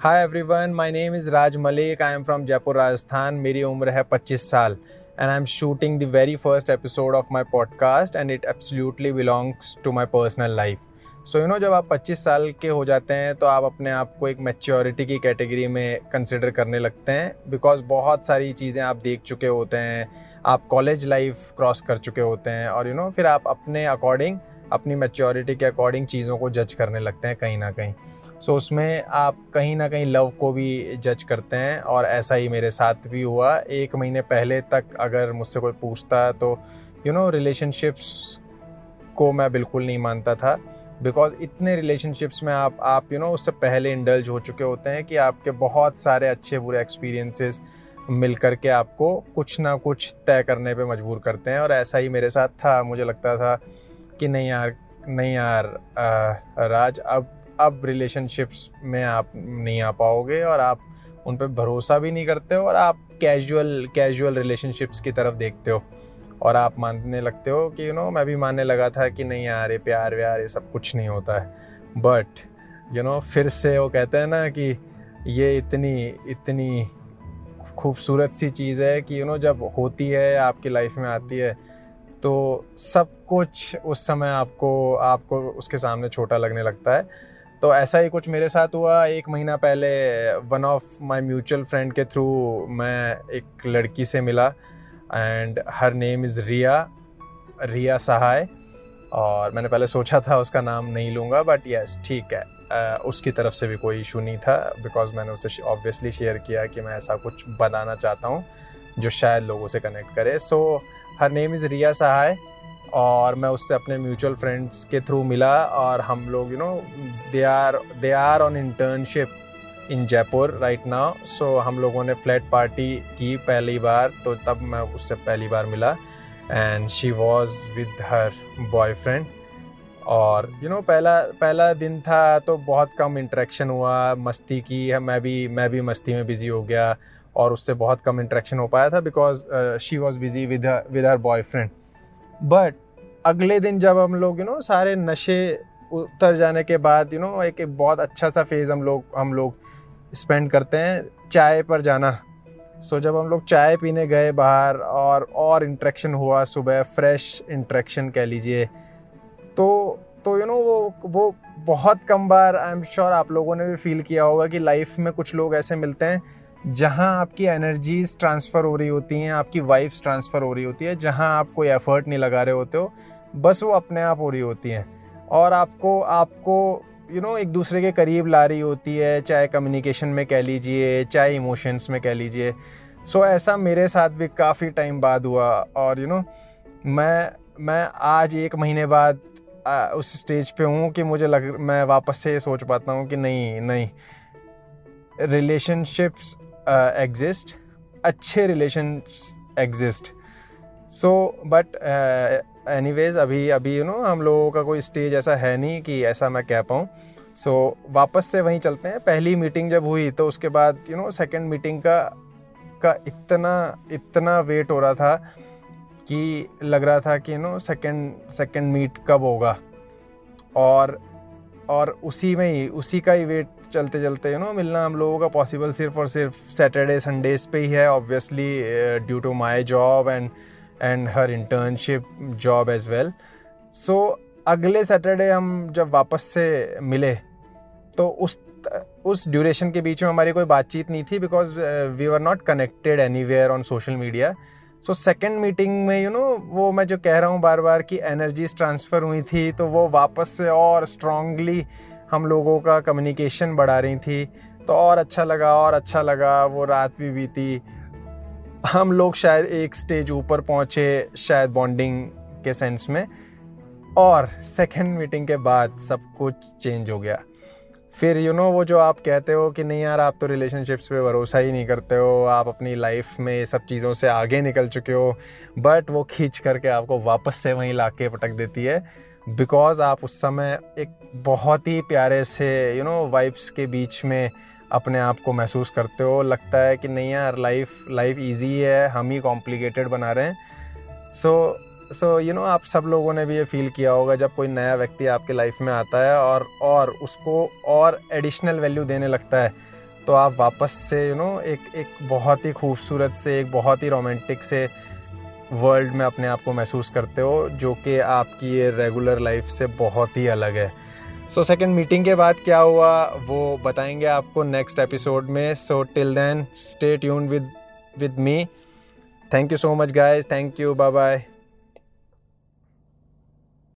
Hi everyone my name is Raj Malik I am from Jaipur Rajasthan मेरी उम्र है 25 साल। And I am shooting the very first episode of my podcast and it absolutely belongs to my personal life so you know जब आप 25 साल के हो जाते हैं तो आप अपने आप को एक मैच्योरिटी की कैटेगरी में कंसिडर करने लगते हैं बिकॉज़ बहुत सारी चीज़ें आप देख चुके होते हैं। आप कॉलेज लाइफ क्रॉस कर चुके होते हैं और यू you नो know, फिर आप अपने अकॉर्डिंग अपनी मैच्योरिटी के अकॉर्डिंग चीज़ों को जज करने लगते हैं कहीं ना कहीं। सो so, उसमें आप कहीं ना कहीं लव को भी जज करते हैं और ऐसा ही मेरे साथ भी हुआ। एक महीने पहले तक अगर मुझसे कोई पूछता तो यू नो रिलेशनशिप्स को मैं बिल्कुल नहीं मानता था। बिकॉज़ इतने रिलेशनशिप्स में आप आप यू you नो know, उससे पहले इंडल्ज हो चुके होते हैं कि आपके बहुत सारे अच्छे बुरे एक्सपीरियंसेस मिल कर के आपको कुछ ना कुछ तय करने पे मजबूर करते हैं। और ऐसा ही मेरे साथ था। मुझे लगता था कि नहीं यार नहीं यार आ, राज अब अब रिलेशनशिप्स में आप नहीं आ पाओगे और आप उन पर भरोसा भी नहीं करते हो और आप कैजुअल कैजुअल रिलेशनशिप्स की तरफ़ देखते हो। और आप मानने लगते हो कि यू you नो know, मैं भी मानने लगा था कि नहीं यार ये प्यार व्यार ये सब कुछ नहीं होता है। बट यू नो फिर से वो कहते हैं ना कि ये इतनी इतनी खूबसूरत सी चीज़ है कि यू नो जब होती है आपकी लाइफ में आती है तो सब कुछ उस समय आपको आपको उसके सामने छोटा लगने लगता है। तो ऐसा ही कुछ मेरे साथ हुआ। एक महीना पहले one of my mutual friend के थ्रू मैं एक लड़की से मिला and her name is Riya Riya Sahay और मैंने पहले सोचा था उसका नाम नहीं लूँगा बट यस ठीक है। uh, उसकी तरफ़ से भी कोई इशू नहीं था बिकॉज़ मैंने उसे ऑब्वियसली शेयर किया कि मैं ऐसा कुछ बनाना चाहता हूँ जो शायद लोगों से कनेक्ट करे। सो हर नेम इज़ रिया सहाय और मैं उससे अपने म्यूचुअल फ्रेंड्स के थ्रू मिला और हम लोग you know they are they are on internship in Jaipur right now so हम लोगों ने फ्लैट पार्टी की पहली बार तो तब मैं उससे पहली बार मिला। And she was with her boyfriend और यू you नो know, पहला पहला दिन था तो बहुत कम इंटरेक्शन हुआ। मस्ती की मैं भी मैं भी मस्ती में बिज़ी हो गया और उससे बहुत कम इंटरेक्शन हो पाया था because she was busy with with her boyfriend but अगले दिन जब हम लोग यू नो सारे नशे उतर जाने के बाद यू नो एक बहुत अच्छा सा फ़ेज़ हम लोग हम लोग स्पेंड करते हैं चाय पर जाना। सो so, जब हम लोग चाय पीने गए बाहर और और इंट्रैक्शन हुआ सुबह फ्रेश इंट्रैक्शन कह लीजिए तो तो यू नो वो वो बहुत कम बार आई एम श्योर आप लोगों ने भी फील किया होगा कि लाइफ में कुछ लोग ऐसे मिलते हैं जहाँ आपकी एनर्जीज ट्रांसफ़र हो रही होती हैं आपकी वाइब्स ट्रांसफ़र हो रही होती है जहाँ आप कोई एफर्ट नहीं लगा रहे होते हो। बस वो अपने आप हो रही होती हैं। और आपको आपको यू you नो know, एक दूसरे के करीब ला रही होती है चाहे कम्युनिकेशन में कह लीजिए चाहे इमोशंस में कह लीजिए। सो so, ऐसा मेरे साथ भी काफ़ी टाइम बाद हुआ और यू you नो know, मैं मैं आज एक महीने बाद आ, उस स्टेज पे हूँ कि मुझे लग मैं वापस से सोच पाता हूँ कि नहीं नहीं। रिलेशनशिप्स एग्जिस्ट अच्छे relation exist so but anyways अभी अभी यू नो हम लोगों का कोई स्टेज ऐसा है नहीं कि ऐसा मैं कह पाऊँ। सो so, वापस से वहीं चलते हैं। पहली मीटिंग जब हुई तो उसके बाद यू नो सेकंड मीटिंग का का इतना इतना वेट हो रहा था कि लग रहा था कि you know second second meet कब होगा। और और उसी में ही उसी का ही वेट चलते चलते यू नो मिलना हम लोगों का पॉसिबल सिर्फ़ और सिर्फ़ सैटरडे संडेज पे ही है obviously due to my job and and her internship job as well so अगले सैटरडे हम जब वापस से मिले तो उस उस ड्यूरेशन के बीच में हमारी कोई बातचीत नहीं थी because we are not connected anywhere on social media so second meeting में यू you नो know, वो मैं जो कह रहा हूँ बार बार कि एनर्जीज ट्रांसफ़र हुई थी तो वो वापस से और स्ट्रांगली हम लोगों का कम्युनिकेशन बढ़ा रही थी। तो और अच्छा लगा और अच्छा लगा वो रात भी बीती। हम लोग शायद एक स्टेज ऊपर पहुँचे शायद बॉन्डिंग के सेंस में और सेकेंड मीटिंग के बाद सब कुछ चेंज हो गया। फिर यू you नो know, वो जो आप कहते हो कि नहीं यार आप तो रिलेशनशिप्स पे भरोसा ही नहीं करते हो आप अपनी लाइफ में सब चीज़ों से आगे निकल चुके हो बट वो खींच करके आपको वापस से वहीं ला के पटक देती है बिकॉज़ आप उस समय एक बहुत ही प्यारे से यू नो वाइब्स के बीच में अपने आप को महसूस करते हो लगता है कि नहीं यार लाइफ लाइफ इजी है हम ही कॉम्प्लिकेटेड बना रहे हैं। सो सो यू नो आप सब लोगों ने भी ये फील किया होगा जब कोई नया व्यक्ति आपके लाइफ में आता है और और उसको और एडिशनल वैल्यू देने लगता है तो आप वापस से यू you नो know, एक एक बहुत ही खूबसूरत से एक बहुत ही रोमांटिक से वर्ल्ड में अपने आप को महसूस करते हो जो कि आपकी ये रेगुलर लाइफ से बहुत ही अलग है। सो सेकेंड मीटिंग के बाद क्या हुआ, वो बताएँगे आपको नेक्स्ट एपिसोड में। So till then stay tune with with me thank you so much guys thank you bye bye